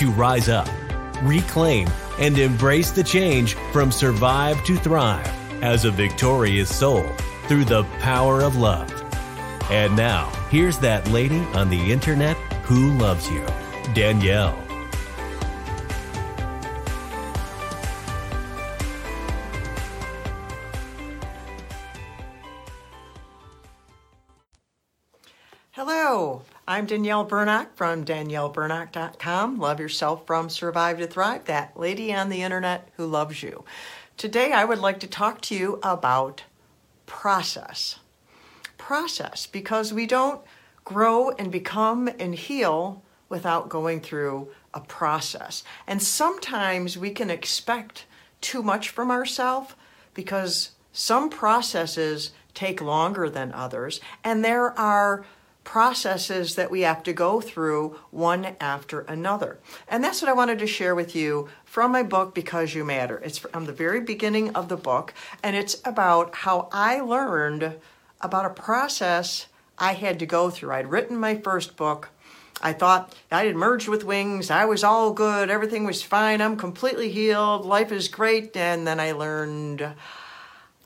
to rise up, reclaim, and embrace the change from survive to thrive as a victorious soul through the power of love. And now, here's that lady on the internet who loves you, Danielle. I'm Danielle Bernock from daniellebernock.com. Love yourself from Survive to Thrive, that lady on the internet who loves you. Today, I would like to talk to you about process. Process, because we don't grow and become and heal without going through a process. And sometimes we can expect too much from ourselves because some processes take longer than others, and there are processes that we have to go through one after another. And that's what I wanted to share with you from my book, Because You Matter. It's from the very beginning of the book, and it's about how I learned about a process I had to go through. I'd written my first book. I thought I had merged with wings. I was all good. Everything was fine. I'm completely healed. Life is great. And then I learned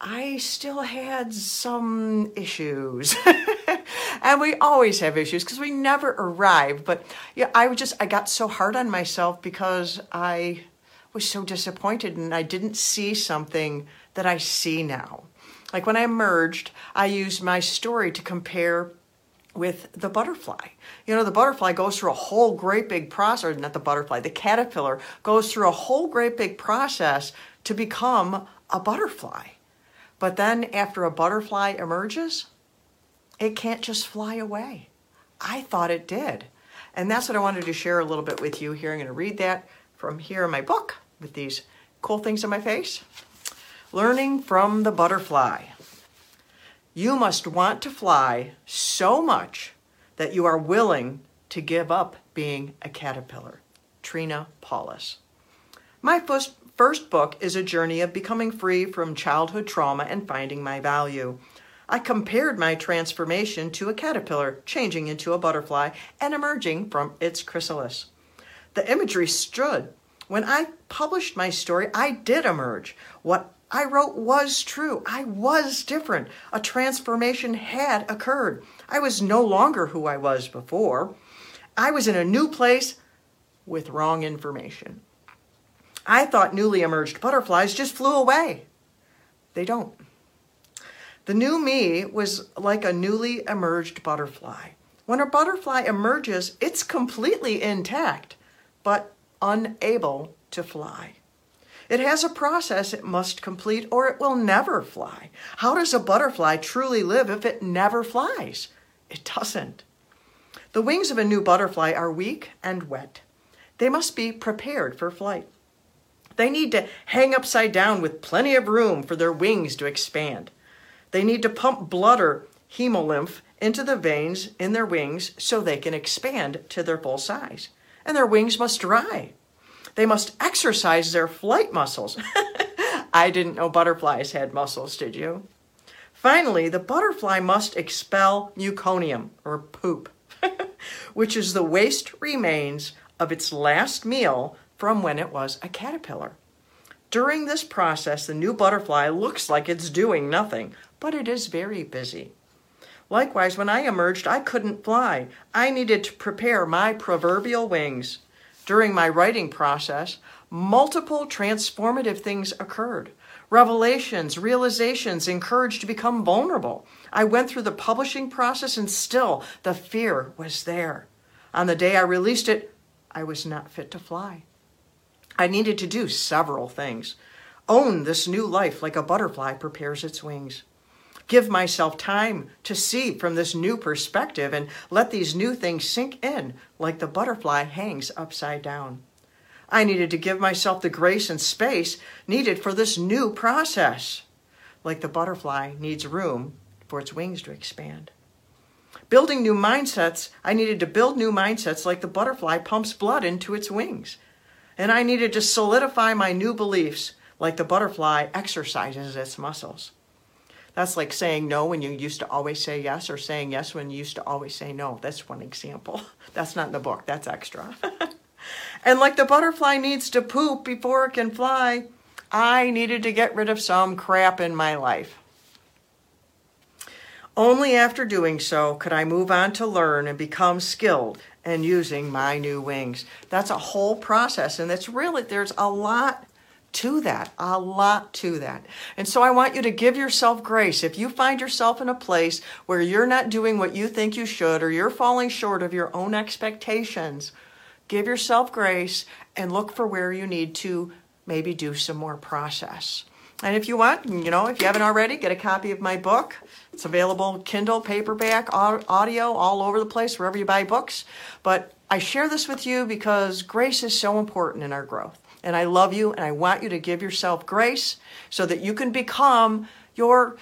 I still had some issues. and we always have issues because we never arrive. But yeah, I just I got so hard on myself because I was so disappointed and I didn't see something that I see now. Like when I emerged, I used my story to compare with the butterfly. You know, the butterfly goes through a whole great big process, not the butterfly, the caterpillar goes through a whole great big process to become a butterfly. But then after a butterfly emerges, it can't just fly away. I thought it did. And that's what I wanted to share a little bit with you here. I'm going to read that from here in my book with these cool things on my face. Learning from the butterfly. You must want to fly so much that you are willing to give up being a caterpillar. Trina Paulus. My first, first book is a journey of becoming free from childhood trauma and finding my value. I compared my transformation to a caterpillar changing into a butterfly and emerging from its chrysalis. The imagery stood. When I published my story, I did emerge. What I wrote was true. I was different. A transformation had occurred. I was no longer who I was before. I was in a new place with wrong information. I thought newly emerged butterflies just flew away. They don't. The new me was like a newly emerged butterfly. When a butterfly emerges, it's completely intact, but unable to fly. It has a process it must complete or it will never fly. How does a butterfly truly live if it never flies? It doesn't. The wings of a new butterfly are weak and wet. They must be prepared for flight. They need to hang upside down with plenty of room for their wings to expand. They need to pump blood or hemolymph into the veins in their wings so they can expand to their full size. And their wings must dry. They must exercise their flight muscles. I didn't know butterflies had muscles, did you? Finally, the butterfly must expel meconium, or poop, which is the waste remains of its last meal from when it was a caterpillar. During this process, the new butterfly looks like it's doing nothing, but it is very busy. Likewise, when I emerged, I couldn't fly. I needed to prepare my proverbial wings. During my writing process, multiple transformative things occurred. Revelations, realizations encouraged to become vulnerable. I went through the publishing process and still the fear was there. On the day I released it, I was not fit to fly. I needed to do several things. Own this new life like a butterfly prepares its wings. Give myself time to see from this new perspective and let these new things sink in like the butterfly hangs upside down. I needed to give myself the grace and space needed for this new process, like the butterfly needs room for its wings to expand. Building new mindsets, I needed to build new mindsets like the butterfly pumps blood into its wings. And I needed to solidify my new beliefs like the butterfly exercises its muscles. That's like saying no when you used to always say yes, or saying yes when you used to always say no. That's one example. That's not in the book, that's extra. and like the butterfly needs to poop before it can fly, I needed to get rid of some crap in my life. Only after doing so could I move on to learn and become skilled in using my new wings. That's a whole process, and it's really, there's a lot to that, a lot to that. And so I want you to give yourself grace. If you find yourself in a place where you're not doing what you think you should or you're falling short of your own expectations, give yourself grace and look for where you need to maybe do some more process. And if you want, you know, if you haven't already, get a copy of my book. It's available Kindle, paperback, audio, all over the place, wherever you buy books. But I share this with you because grace is so important in our growth. And I love you and I want you to give yourself grace so that you can become your,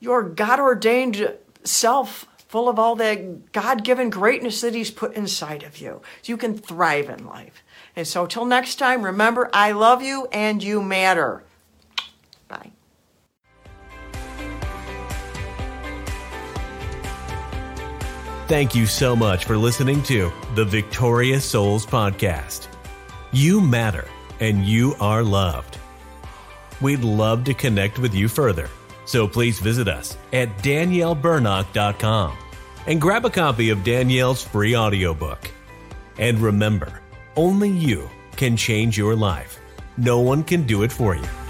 your God ordained self full of all that God given greatness that He's put inside of you. So you can thrive in life. And so, till next time, remember, I love you and you matter. Bye. Thank you so much for listening to the Victorious Souls Podcast. You matter and you are loved. We'd love to connect with you further, so please visit us at daniellebernock.com and grab a copy of Danielle's free audiobook. And remember, only you can change your life. No one can do it for you.